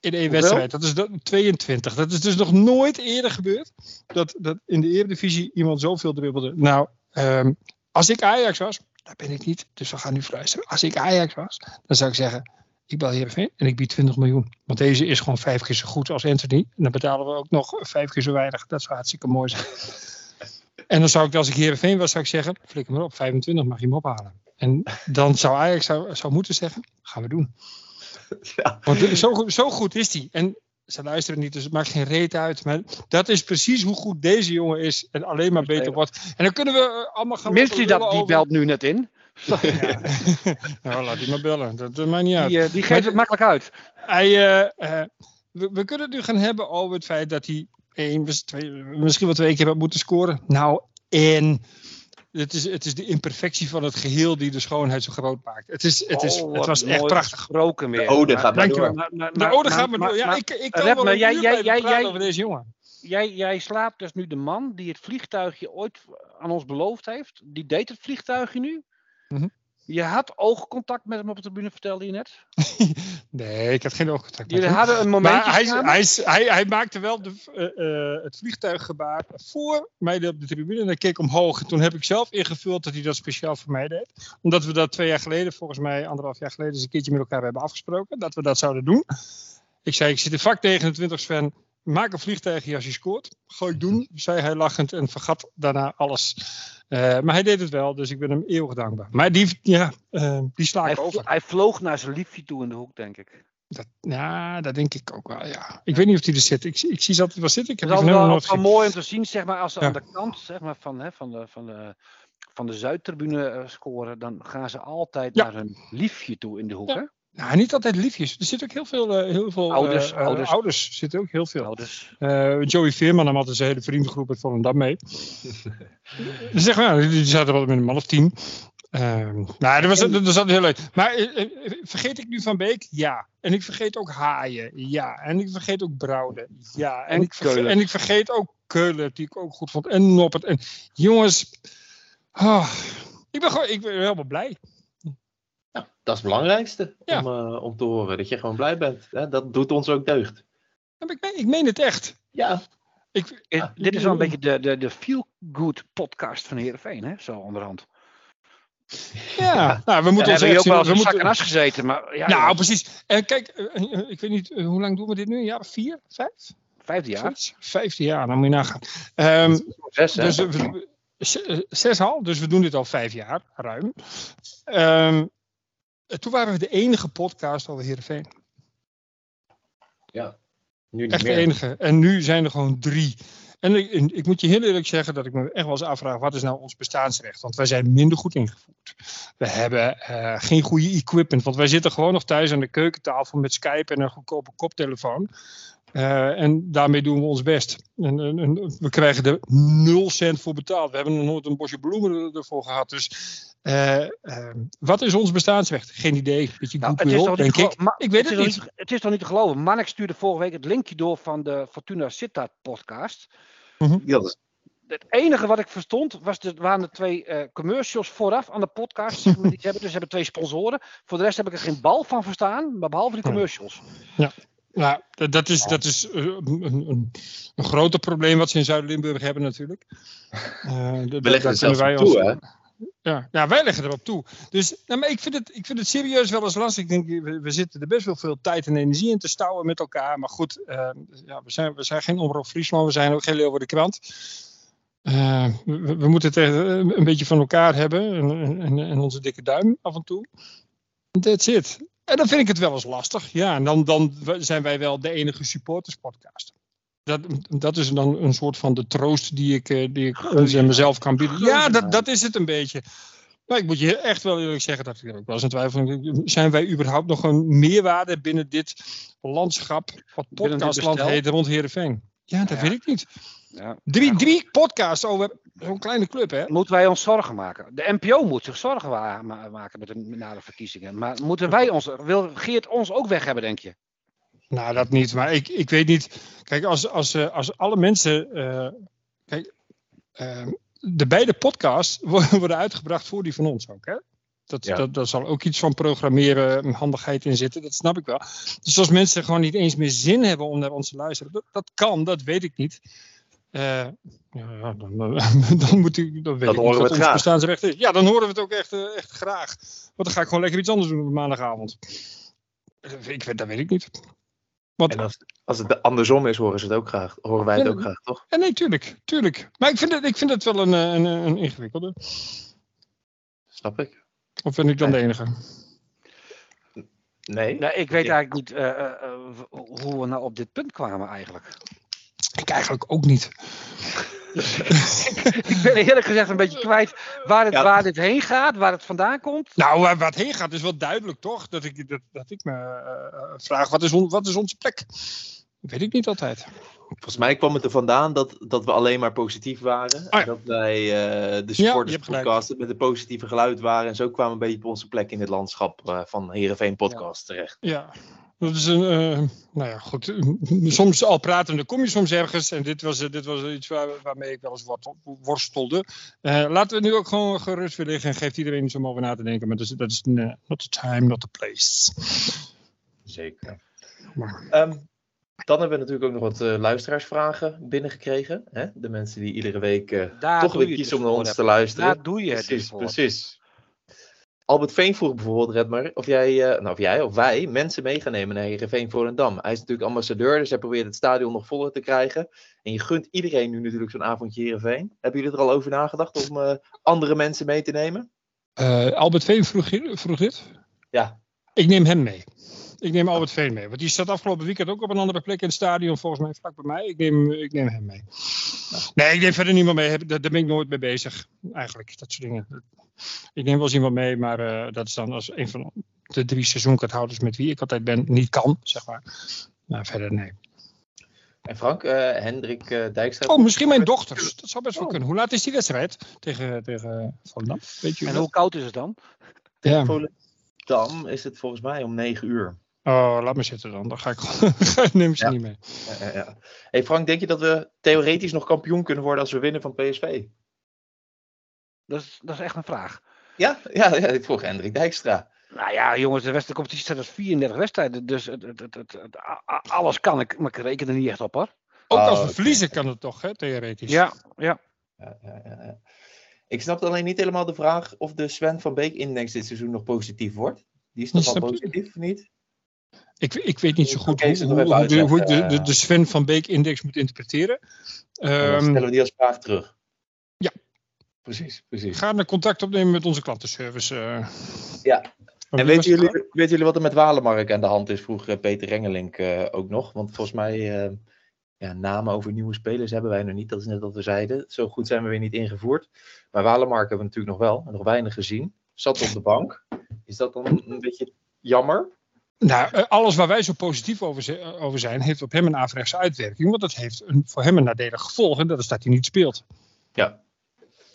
in één wedstrijd, dat is dat, 22. Dat is dus nog nooit eerder gebeurd dat, dat in de Eredivisie iemand zoveel dribbelde. Nou, ehm, als ik Ajax was, dat ben ik niet, dus we gaan nu fluisteren. Als ik Ajax was, dan zou ik zeggen, ik bel Heerenveen en ik bied 20 miljoen. Want deze is gewoon vijf keer zo goed als Anthony. En dan betalen we ook nog vijf keer zo weinig. Dat zou hartstikke mooi zijn. *laughs* en dan zou ik, als ik Heerenveen was, zou ik zeggen, flikker maar op, 25 mag je hem ophalen. En dan zou Ajax zou, zou moeten zeggen, gaan we doen. *laughs* Ja. Want zo, goed- zo goed is hij. En ze luisteren niet, dus het maakt geen reet uit. Maar dat is precies hoe goed deze jongen is. En alleen maar beter wordt. En dan kunnen we eh, allemaal gaan... Minst die, dat, die over- belt nu net in. Ja. *laughs* *laughs* nou, laat die maar bellen. Dat, dat maakt niet uit. Die, eh, die geeft het makkelijk uit. Hij, eh, we, we kunnen het nu gaan hebben over het feit dat hij één, twee, misschien wel twee keer had moeten scoren. Nou, en het is, het is de imperfectie van het geheel die de schoonheid zo groot maakt. Het, is, het, is, Oh, het was echt prachtig. gesproken weer. De ode gaat maar door. Maar- maar- De ode gaat maar- door. Ja, ik, ik kan wel maar een jij- jij- jij- over deze jongen. Jij, jij slaapt dus nu de man die het vliegtuigje ooit aan ons beloofd heeft. Die deed het vliegtuigje nu. Mhm. Je had oogcontact met hem op de tribune, vertelde je net. *laughs* Nee, ik had geen oogcontact met Jullie hem. hadden een momentje hij, samen. hij, hij, hij maakte wel de, eh, eh, het vliegtuiggebaar voor mij op de tribune. En hij keek omhoog. En toen heb ik zelf ingevuld dat hij dat speciaal voor mij deed. Omdat we dat twee jaar geleden, volgens mij anderhalf jaar geleden, eens een keertje met elkaar hebben afgesproken. Dat we dat zouden doen. Ik zei, ik zit in vak 29, Sven. Maak een vliegtuigje als je scoort. Ga ik doen, zei hij lachend en vergat daarna alles. Eh, maar hij deed het wel, dus ik ben hem eeuwig dankbaar. Maar die, ja, eh, die sla Hij, ik over. hij vloog naar zijn liefje toe in de hoek, denk ik. Dat, ja, dat denk ik ook wel, ja. Ik weet niet of hij er zit. Ik, ik zie ze altijd wel zitten. Ik heb Het is wel, wel mooi om te zien, zeg maar, als ze Ja. aan de kant zeg maar, van, hè, van, de, van, de, van de Zuidtribune eh, scoren, dan gaan ze altijd Ja. naar hun liefje toe in de hoek. Ja. Nou, niet altijd liefjes. Er zitten ook heel veel, eh, heel veel Ouders, eh, eh, ouders. ouders zitten ook heel veel. Eh, Joey Veerman nam altijd zijn hele vriendengroep uit Volendam mee. dus *laughs* zeg maar, die zaten wel met een man of tien. Ehm nou, dat was, dat was altijd heel leuk. Maar vergeet ik nu Van Beek? Ja. En ik vergeet ook Haaien? Ja. En ik vergeet ook Brouwde? Ja. En, En ik, vergeet, en ik vergeet ook Keulen, die ik ook goed vond. En Noppert. En jongens, ah, ik ben gewoon ik ben helemaal blij. Ja, dat is het belangrijkste Ja. om, eh, om te horen. Dat je gewoon blij bent. Hè? Dat doet ons ook deugd. Ik meen, ik meen het echt. Ja, Ik, eh, Ah, dit is wel een beetje de, de, de feel-good podcast van Heerenveen, hè? zo onderhand. ja, nou, we We moeten ons hebben hier echt ook zien- wel we eens zak moeten- en as gezeten, maar ja, Nou, precies. En kijk, eh, eh, ik weet niet, eh, hoe lang doen we dit nu? Een jaar of vier? Vijf? vijfde jaar. Zoiets? Vijfde jaar, dan moet je nagaan. Ehm, Zes, hè? dus, eh, we- eh, zes al, dus we doen dit al vijf jaar, ruim. Ehm, eh, toen waren we de enige podcast over Heerenveen. nu niet Echt de meer. enige. En nu zijn er gewoon drie. En ik, ik moet je heel eerlijk zeggen dat ik me echt wel eens afvraag, wat is nou ons bestaansrecht? Want wij zijn minder goed ingevoerd. We hebben eh, geen goede equipment, want wij zitten gewoon nog thuis aan de keukentafel met Skype en een goedkope koptelefoon. Eh, en daarmee doen we ons best. En, en- en we krijgen er 0 cent voor betaald. We hebben nog nooit een bosje bloemen er- ervoor gehad. Dus eh, eh, wat is ons bestaansrecht? Geen idee. Beetje Nou, het, is toch niet denk te ik. Ik weet het het niet. toch Het is toch niet te geloven. Mark stuurde vorige week het linkje door van de Fortuna Sittard podcast. Ja, dat is- Het enige wat ik verstond was de, waren de twee eh, commercials vooraf aan de podcast. die *laughs* ze hebben. Dus ze hebben twee sponsoren. Voor de rest heb ik er geen bal van verstaan, maar behalve die commercials. Nou, dat, dat is, dat is eh, een, een, een groter probleem wat ze in Zuid-Limburg hebben natuurlijk. Eh, d- d- We daar leggen kunnen zelfs op toe, hè? Ja, ja, wij leggen erop toe. Dus nou, maar ik, vind het, ik vind het serieus wel eens lastig. Ik denk, we, we zitten er best wel veel tijd en energie in te stouwen met elkaar. Maar goed, eh, ja, we, zijn, we zijn geen Omroep Friesland, we zijn ook geen Leeuwen de Krant. Eh, we, we moeten het eh, een beetje van elkaar hebben en, en, en onze dikke duim af en toe. That's it. En dan vind ik het wel eens lastig. Ja, en dan, dan zijn wij wel de enige supporterspodcast. Dat, dat is dan een soort van de troost die ik, eh, die ik ons en mezelf kan bieden. Ja, dat, dat is het een beetje. Maar ik moet je echt wel eerlijk zeggen dat ik ook wel eens in twijfel. Zijn wij überhaupt nog een meerwaarde binnen dit landschap, wat podcastland heet, rond Heerenveen? Ja, dat Ja. weet ik niet. Ja. Drie, drie podcasts over zo'n kleine club, hè? Moeten wij ons zorgen maken? De NPO moet zich zorgen maken met de, na de verkiezingen. Maar moeten wij ons, wil Geert ons ook weg hebben, denk je? Nou, dat niet. Maar ik, ik weet niet. Kijk, als, als, eh, als alle mensen. eh, kijk, eh, de beide podcasts *laughs* wo- worden uitgebracht voor die van ons ook. Hè? Dat, Ja. dat, daar zal ook iets van programmeren, en handigheid in zitten. Dat snap ik wel. Dus als mensen gewoon niet eens meer zin hebben om naar ons te luisteren, dat, dat kan, dat weet ik niet. Ja, dan, dan, *laughs* dan moet ik, dan weet Dan ik horen we het graag. bestaansrecht is. Ja, dan horen we het ook echt, echt graag. Want dan ga ik gewoon lekker iets anders doen op maandagavond. Ik, weet- dat weet ik niet. Want, En als, als het andersom is, horen ze het ook graag. Horen wij het Ja, ook graag, toch? Ja, nee, tuurlijk, tuurlijk. Maar ik vind het, ik vind het wel een, eh, een, een ingewikkelde. Snap ik. Of ben ik dan de enige? Nee. Nou, ik weet Ja. eigenlijk niet eh, eh, eh, hoe we nou op dit punt kwamen eigenlijk. Ik eigenlijk ook niet. *laughs* ik ben eerlijk gezegd een beetje kwijt waar, het, Ja. waar dit heen gaat, waar het vandaan komt. Nou, waar, waar het heen gaat is wel duidelijk, toch? Dat ik, dat, dat ik me eh, vraag, wat is, on- wat is onze plek? Dat weet ik niet altijd. Volgens mij kwam het er vandaan dat, dat we alleen maar positief waren. ja. En dat wij eh, de supporters podcast met een positieve geluid waren. En zo kwamen we een beetje op onze plek in het landschap eh, van Heerenveen podcast terecht. Ja, dat is een. eh, nou ja, goed. Soms al pratende kom je soms ergens. En dit was, eh, dit was iets waar, waarmee ik wel eens wat worstelde. Eh, laten we nu ook gewoon gerust weer liggen. En geeft iedereen iets om over na te denken. Maar dat is, dat is not the time, not the place. Zeker. Maar- Ehm, dan hebben we natuurlijk ook nog wat eh, luisteraarsvragen binnengekregen. Hè? De mensen die iedere week eh, toch weer kiezen om dus naar ons te luisteren. Daar doe je het dus Precies, voor. precies. Albert Veen vroeg bijvoorbeeld, Redmer, of jij, eh, nou, of jij of wij mensen mee gaan nemen naar Heerenveen Volendam. Hij is natuurlijk ambassadeur, dus hij probeert het stadion nog voller te krijgen. En je gunt iedereen nu natuurlijk zo'n avondje Heerenveen. Hebben jullie er al over nagedacht om eh, andere mensen mee te nemen? Eh, Albert Veen vroeg, vroeg dit. Ja. Ik neem hem mee. Ik neem Albert Veen mee. Want die staat afgelopen weekend ook op een andere plek in het stadion. Volgens mij vlak bij mij. Ik neem, ik neem hem mee. Nee, ik neem verder niemand mee. Daar, ben ik nooit mee bezig. Eigenlijk, dat soort dingen. Ik neem wel eens iemand mee. Maar eh, dat is dan als een van de drie seizoenkaarthouders met wie ik altijd ben. Niet kan, zeg maar. Maar verder nee. En Frank, eh, Hendrik eh, Dijkstra. Oh, misschien mijn dochters. Dat zou best wel Oh. kunnen. Hoe laat is die wedstrijd? Tegen, tegen Volendam? Weet je En dat? hoe koud is het dan? Ja. Volendam is het volgens mij om 9 uur. Oh, laat me zitten dan. Dan ga ik gewoon. *laughs* neem ze Ja. niet mee. Ja, ja, ja. Hey Frank, denk je dat we theoretisch nog kampioen kunnen worden als we winnen van PSV? Dat is, dat is echt een vraag. Ja, ja, ja ik vroeg Hendrik Dijkstra. Nou ja, jongens, de, wedstrijd- de competitie staat als 34 wedstrijden. Dus het, het, het, alles kan. Ik, maar ik reken er niet echt op hoor. Ook Oh, als we verliezen kan het toch, hè, theoretisch. Ja, ja. Ja, ja, ja, ja. Ik snap alleen niet helemaal de vraag of de Sven van Beek index dit seizoen nog positief wordt. Die is toch je. positief, of niet? Ik, ik weet niet zo goed hoe, hoe, hoe de, hoe de, uitleggen, de, de Sven van Beek index moet interpreteren. Dan Ehm, stellen we die als vraag terug. Ja. Precies, precies. ga naar contact opnemen met onze klantenservice. eh. Ja. En weten jullie, weten jullie wat er met Walemark aan de hand is? Vroeg eh, Peter Rengelink eh, ook nog. Want volgens mij eh, ja, namen over nieuwe spelers hebben wij nog niet. Dat is net wat we zeiden. Zo goed zijn we weer niet ingevoerd. Maar Walemark hebben we natuurlijk nog wel. Nog weinig gezien. Zat op de bank. Is dat dan een beetje jammer? Nou, eh, alles waar wij zo positief over, zi- over zijn, heeft op hem een averechtse uitwerking. Want dat heeft een, voor hem een nadelig gevolg. En dat is dat hij niet speelt. Ja.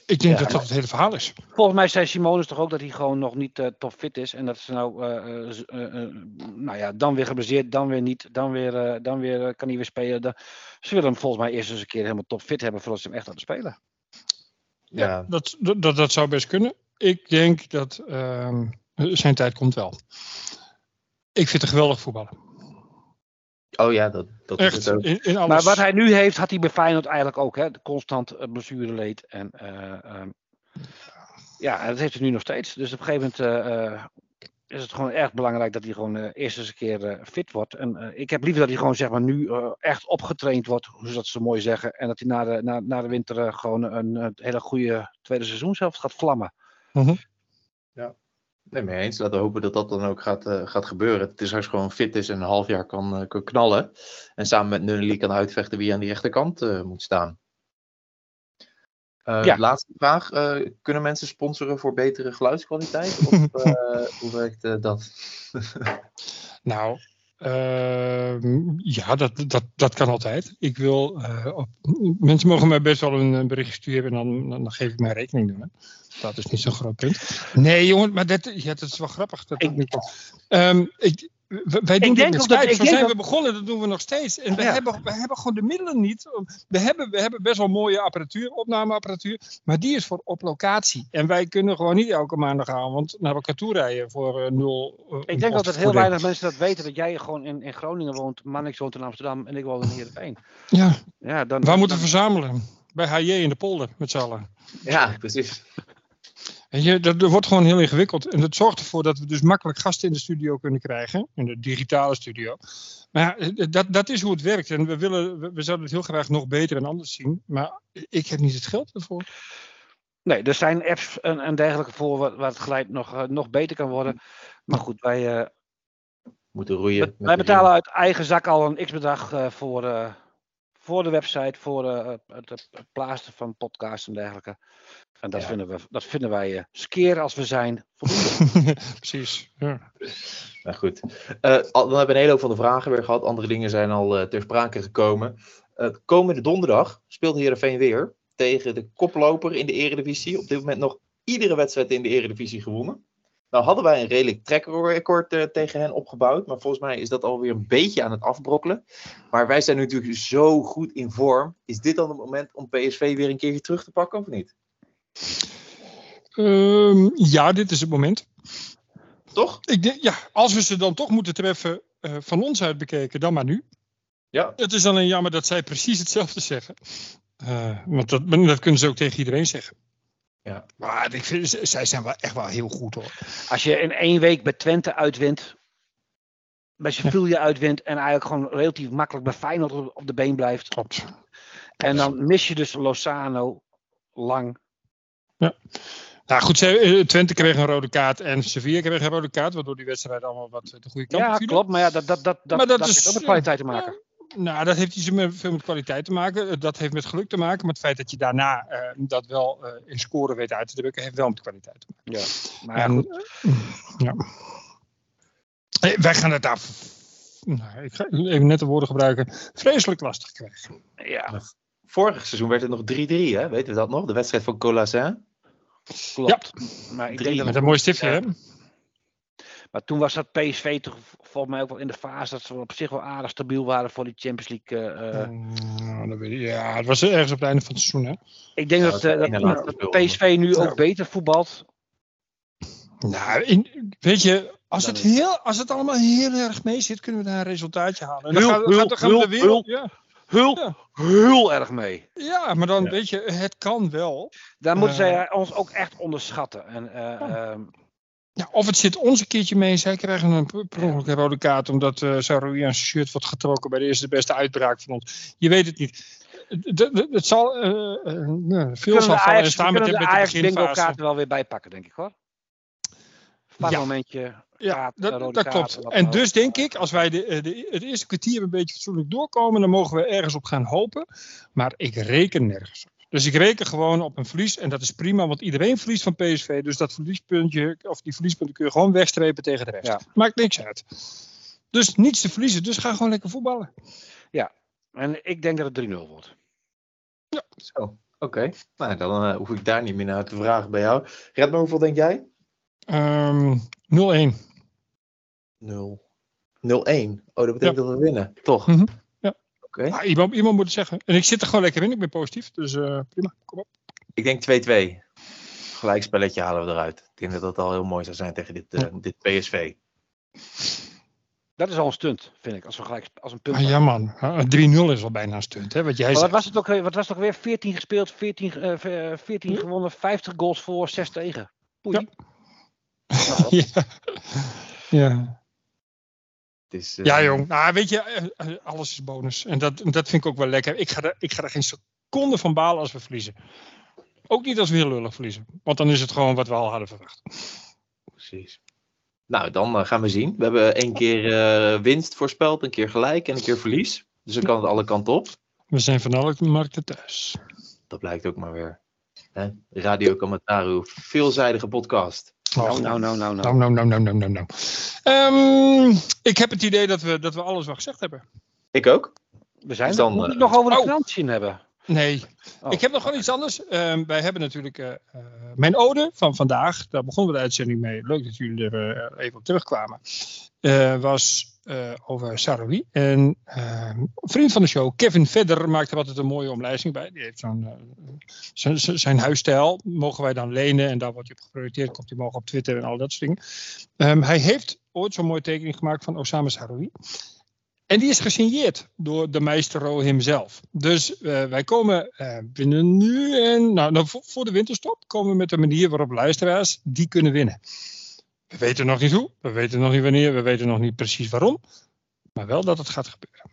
Ik denk Ja, dat dat het hele verhaal is. Volgens mij zei Simonis toch ook dat hij gewoon nog niet eh top fit is. En dat ze nou, eh, eh, eh, eh, nou ja, dan weer geblesseerd, dan weer niet, dan weer, eh, dan weer kan hij weer spelen. Dan- ze willen hem volgens mij eerst eens een keer helemaal top fit hebben voordat ze hem echt laten spelen. Ja. Dat, dat, dat, dat zou best kunnen. Ik denk dat ehm, zijn tijd komt wel. Ik vind het een geweldig voetballen. Oh ja, dat, dat is het ook. in, in alles. Maar wat hij nu heeft, had hij bij Feyenoord eigenlijk ook. Hè? Constant uh, blessureleed. En eh, ehm, ja, en dat heeft hij nu nog steeds. Dus op een gegeven moment eh, eh, is het gewoon erg belangrijk dat hij gewoon eh, eerst eens een keer eh, fit wordt. En eh, ik heb liever dat hij gewoon zeg maar nu eh, echt opgetraind wordt, hoe ze dat zo mooi zeggen. En dat hij na de, na, na de winter eh, gewoon een, een hele goede tweede seizoen zelf gaat vlammen. Nee, mee eens. Laten we hopen dat dat dan ook gaat, eh, gaat gebeuren. Het is straks gewoon fit is en een half jaar kan, eh, kan knallen. En samen met Nunnely kan uitvechten wie aan die rechterkant eh, moet staan. Ja. Laatste vraag. kunnen mensen sponsoren voor betere geluidskwaliteit? Of *laughs* hoe werkt dat? *laughs* Nou, ehm, ja, dat, dat, dat kan altijd. Ik wil, eh, op, mensen mogen mij best wel een, een bericht sturen en dan, dan, dan geef ik mijn rekeningnummer. Dat is niet zo'n groot punt. Nee, jongen, maar dat, ja, dat is wel grappig. Dat komt. Ehm, ik, wij doen dit denk met ook dat- Skype. ik Zo zijn dat- we begonnen, dat doen we nog steeds. En we, Ja. hebben, we hebben gewoon de middelen niet. We hebben, we hebben best wel mooie apparatuur, opnameapparatuur. Maar die is voor op locatie. En wij kunnen gewoon niet elke maandagavond naar elkaar toe rijden voor eh, nul. eh, Ik denk dat het heel weinig mensen dat weten. Dat jij gewoon in, in Groningen woont, Mannix woont in Amsterdam en ik woon in Heerenveen. Ja, Ja, dan, Waar moeten we verzamelen? Bij HJ in de polder, met z'n allen. Ja, precies. Weet je, dat, dat wordt gewoon heel ingewikkeld. En dat zorgt ervoor dat we dus makkelijk gasten in de studio kunnen krijgen. In de digitale studio. Maar ja, eh, dat, dat is hoe het werkt. En we, willen, we, we zouden het heel graag nog beter en anders zien. Maar ik heb niet het geld ervoor. Nee, er zijn apps en, en dergelijke voor waar, waar het geluid nog, eh, nog beter kan worden. Maar goed, wij, eh, Moeten roeien. wij betalen uit eigen zak al een x-bedrag eh, voor, eh, voor de website, voor eh, het, plaatsen van podcasts en dergelijke. En dat, Ja. vinden, we, dat vinden wij, eh skeer als we zijn. *laughs* Precies. Ja. Nou goed. Eh, dan hebben we een hele hoop van de vragen weer gehad. Andere dingen zijn al ter sprake gekomen. Komende donderdag speelt Heerenveen weer tegen de koploper in de Eredivisie. Op dit moment nog iedere wedstrijd in de Eredivisie gewonnen. Nou hadden wij een redelijk trackrecord eh, tegen hen opgebouwd. Maar volgens mij is dat alweer een beetje aan het afbrokkelen. Maar wij zijn natuurlijk zo goed in vorm. Is dit dan het moment om PSV weer een keertje terug te pakken of niet? Ehm, ja, dit is het moment. Toch? Ik denk, ja, als we ze dan toch moeten treffen, eh, van ons uit bekeken, dan maar nu. Ja. Het is alleen jammer dat zij precies hetzelfde zeggen. Eh, want dat kunnen ze ook tegen iedereen zeggen. Ja. Maar ik vind, zij zijn wel echt wel heel goed hoor. Als je in één week bij Twente uitwint, bij Sevilla uitwint en eigenlijk gewoon relatief makkelijk bij Feyenoord op, de been blijft. Klopt. En dan mis je dus Lozano lang. Nou goed, eh, Twente kreeg een rode kaart en Sevilla kreeg een rode kaart. Waardoor die wedstrijd allemaal wat de goede kant op Ja, vielen. klopt. Maar ja, dat, dat, dat, Maar dat dat is, ook met ja, kwaliteit te maken. Nou, dat heeft niet zo met- veel met kwaliteit te maken. Eh, Dat heeft met geluk te maken. Maar het feit dat je daarna eh, dat wel eh, in scoren weet uit te drukken, heeft wel met kwaliteit te maken. Ja. Maar goed. eh, ja. Eh, Wij gaan het af. Nou, ik ga even net de woorden gebruiken. Vreselijk lastig krijgen. ja, Vorig seizoen werd het nog 3-3, hè? Weten we dat nog? De wedstrijd van Colassin. klopt. Maar, ik Drie denk dat Met een mooi stiftje, Ja. hè? Maar toen was dat PSV toch volgens mij ook wel in de fase dat ze op zich wel aardig stabiel waren voor die Champions League. eh, eh. Nou, dat weet ik- ja, het was ergens op het einde van het seizoen, hè? ik denk Ja, dat, dat eh, dat. PSV nu Ja. ook beter voetbalt. Nou, in- weet je, als het, heel, als het allemaal heel erg mee zit, kunnen we daar een resultaatje halen. En Heel, dan, gaan, heel, dan gaan we de heel, wereld. Ja, Heel, Ja. heel erg mee. ja, maar dan Ja. weet je, het kan wel. Daar moeten Eh. zij ons ook echt onderschatten. En, eh, Ja. ehm, Ja, of het zit ons een keertje mee. Zij krijgen een per ongeluk een rode kaart. Omdat uh, Saroui aan zijn shirt wordt getrokken bij de eerste beste uitbraak van ons. Je weet het niet. Het- zal eh, eh, nee, veel zal vallen en staan met, kunnen de- met de Ajax bingo kaart er wel weer bij pakken, denk ik hoor. VAR-momentje. Ja, kaart, dat, rode dat kaart, klopt. En dus denk ik, als wij de, eh, de, het eerste kwartier een beetje fatsoenlijk doorkomen, dan mogen we ergens op gaan hopen. Maar ik reken nergens op. Dus ik reken gewoon op een verlies. En dat is prima, want iedereen verliest van PSV. Dus dat verliespuntje, of die verliespunten kun je gewoon wegstrepen tegen de rest. Ja. Maakt niks uit. Dus niets te verliezen. Dus ga gewoon lekker voetballen. En ik denk dat het 3-0 wordt. Zo, oké. Nou, dan eh, hoef ik daar niet meer naar te vragen bij jou. Red maar hoeveel denk jij? Ehm 0-1. 0. 0-1. Oh, dat betekent Ja. dat we winnen, toch? Ja. Oké. Ah, iemand, iemand moet het zeggen. En ik zit er gewoon lekker in. Ik ben positief. Dus eh, prima. Kom op. Ik denk 2-2. Gelijkspelletje halen we eruit. Ik denk dat dat al heel mooi zou zijn tegen dit, eh, dit PSV. Dat is al een stunt, vind ik. Als, we gelijk, als een punt. Ah, ja man, Ah, 3-0 is al bijna een stunt. Hè? Wat jij Maar wat was het ook, weer- wat was het ook weer? 14 gespeeld, 14, eh, v- eh, 14 Ja. gewonnen, 50 goals voor, 6 tegen. Poei. *laughs* Ja. ja. ja. Is, eh, Ja, jong. Nou, weet je, eh, eh, alles is bonus. En dat, dat vind ik ook wel lekker. Ik ga, er, ik ga er geen seconde van balen als we verliezen. Ook niet als we heel lullig verliezen. Want dan is het gewoon wat we al hadden verwacht. Precies. Nou, dan gaan we zien. We hebben één keer winst voorspeld, een keer gelijk en een keer verlies. Dus dan kan het alle kanten op. We zijn van alle markten thuis. Dat blijkt ook maar weer. Hè? Radio Kamataru, veelzijdige podcast. Nou, nou, nou, nou, nou. Nou, nou, nou, nou, nou, nou, nou. Ehm, ik heb het idee dat we, dat we alles wel gezegd hebben. Ik ook. We zijn Dus er. dan, Moet ik eh, nog over de oh. financiën hebben? Nee, Oh. ik heb nog gewoon iets anders. Ehm, wij hebben natuurlijk eh, eh, mijn ode van vandaag. Daar begonnen we de uitzending mee. Leuk dat jullie er eh, even op terugkwamen. Eh, was eh, over Saroui. En ehm, vriend van de show, Kevin Vedder, maakte er altijd een mooie omlijsting bij. Die heeft eh, zijn- huisstijl. Mogen wij dan lenen en daar wordt hij op geprojecteerd. Komt hij mogen op Twitter en al dat soort dingen. Ehm, hij heeft ooit zo'n mooie tekening gemaakt van Osama Saroui. En die is gesigneerd door de maestro hemzelf. Dus eh, wij komen binnen nu en nou, nou, voor de winterstop komen we met een manier waarop luisteraars die kunnen winnen. We weten nog niet hoe, we weten nog niet wanneer, we weten nog niet precies waarom. Maar wel dat het gaat gebeuren.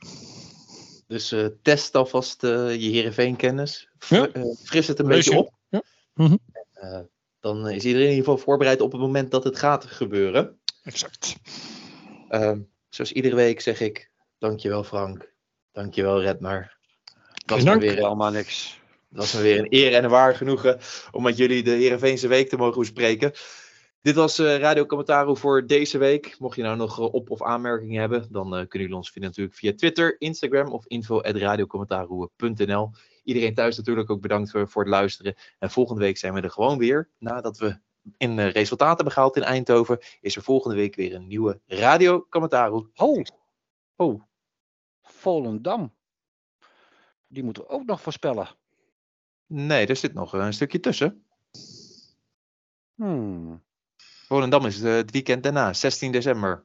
Dus eh, test alvast eh, je Heerenveen-kennis. Fr- Ja. eh, fris het een Lees beetje je. op. Ja. Mhm. Eh, dan is iedereen in ieder geval voorbereid op het moment dat het gaat gebeuren. Exact. Ehm, zoals iedere week zeg ik, dankjewel Frank. Dankjewel Redmar. Geen me dank. weer, Allemaal niks. het was me weer een eer en een waar genoegen om met jullie de Heerenveense week te mogen bespreken. Dit was eh Radio Commentaar voor deze week. Mocht je nou nog eh, op- of aanmerkingen hebben, dan eh, kunnen jullie ons vinden natuurlijk via Twitter, Instagram of info.radiocommentaar.nl. Iedereen thuis natuurlijk ook bedankt voor, voor het luisteren. En volgende week zijn we er gewoon weer. Nadat we in eh, resultaten hebben gehaald in Eindhoven, is er volgende week weer een nieuwe Radio Commentaar. Oh, Oh, Volendam. Die moeten we ook nog voorspellen. nee, er zit nog een stukje tussen. Hmm. Volendam is eh, het weekend daarna, 16 december.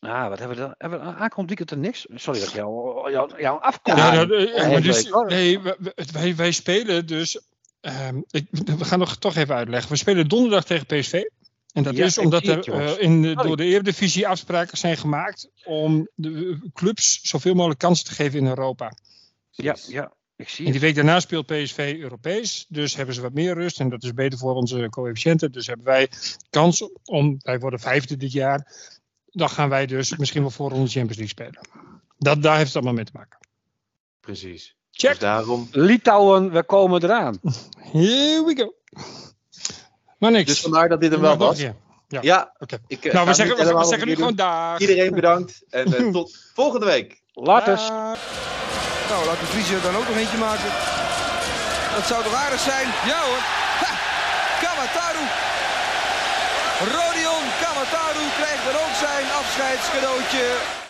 Ah, wat hebben we dan? Hebben we aankomend weekend er niks? Sorry dat ik jou, jou, jou afkom. Ja, Ja, nou, eh, dus, nee, wij, wij spelen dus. ehm, ik, we gaan nog toch even uitleggen. We spelen donderdag tegen PSV. En dat Ja, is omdat er eh, in de, door de Eredivisie afspraken zijn gemaakt om de clubs zoveel mogelijk kansen te geven in Europa. Ja, ja, ik zie En die week daarna speelt PSV Europees. Dus hebben ze wat meer rust. En dat is beter voor onze coëfficiënten. Dus hebben wij kans om. Wij worden vijfde dit jaar. Dan gaan wij dus misschien wel voor onze Champions League spelen. Dat, daar heeft het allemaal mee te maken. Precies. Check. Dus daarom. Litouwen, we komen eraan. Here we go. Maar niks. Dus vandaar dat dit hem wel was. Ja. Ja, Oké. ik eh, Nou, we zeggen, we, zeggen nu gewoon daar. Iedereen bedankt en eh, *laughs* tot volgende week. Later. Nou, laat de Vries er dan ook nog eentje maken. Dat zou toch aardig zijn? Ja hoor. Ha! Kamataru. Rodion Kamataru krijgt dan ook zijn afscheidscadeautje.